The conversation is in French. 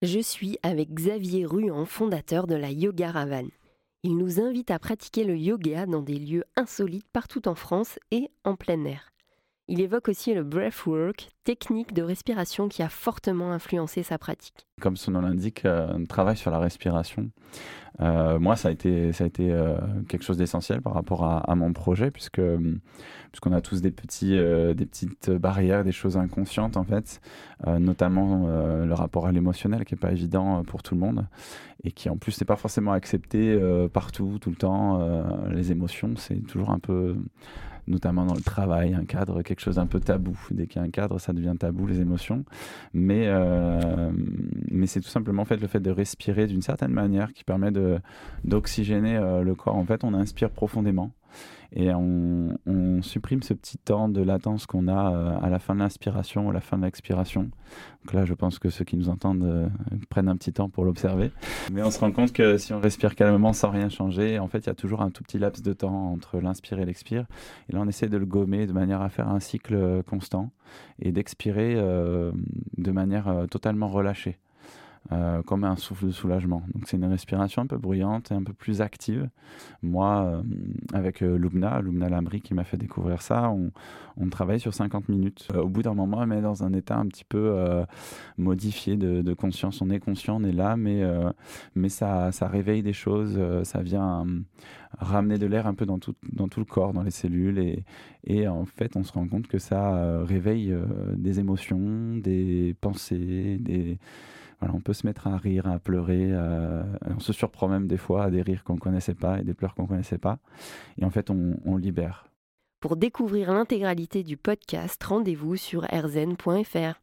Je suis avec Xavier Ruan, fondateur de la Yoga Ravan. Il nous invite à pratiquer le yoga dans des lieux insolites partout en France et en plein air. Il évoque aussi le breathwork, technique de respiration qui a fortement influencé sa pratique. Comme son nom l'indique, euh, un travail sur la respiration. Euh, moi, ça a été, ça a été euh, quelque chose d'essentiel par rapport à, mon projet, puisque puisqu'on a tous des petits, des petites barrières, des choses inconscientes en fait, notamment le rapport à l'émotionnel qui est pas évident pour tout le monde et qui en plus n'est pas forcément accepté partout, tout le temps. les émotions, c'est toujours un peu notamment dans le travail, un cadre, quelque chose d'un peu tabou. Dès qu'il y a un cadre, ça devient tabou, les émotions. Mais, euh, mais c'est tout simplement fait, le fait de respirer d'une certaine manière qui permet d'oxygéner euh, le corps. En fait, on inspire profondément et on, supprime ce petit temps de latence qu'on a euh, à la fin de l'inspiration ou à la fin de l'expiration. Donc là, je pense que ceux qui nous entendent euh, prennent un petit temps pour l'observer. Mais on se rend compte que si on respire calmement sans rien changer, en fait, il y a toujours un tout petit laps de temps entre l'inspire et l'expire. Et là, on essaie de le gommer de manière à faire un cycle euh, constant et d'expirer de manière totalement relâchée. Euh, comme un souffle de soulagement. Donc c'est une respiration un peu bruyante et un peu plus active. Moi, euh, avec euh, Lumna, Lumna Lambri qui m'a fait découvrir ça, on, travaille sur 50 minutes. au bout d'un moment, elle met dans un état un petit peu modifié de, conscience. On est conscient, on est là, mais, mais ça, réveille des choses, ça vient ramener de l'air un peu dans tout, le corps, dans les cellules. Et en fait, on se rend compte que ça réveille des émotions, des pensées, des on peut se mettre à rire, à pleurer. Euh, on se surprend même des fois à des rires qu'on ne connaissait pas et des pleurs qu'on ne connaissait pas. Et en fait, on, on libère. Pour découvrir l'intégralité du podcast, rendez-vous sur rzn.fr.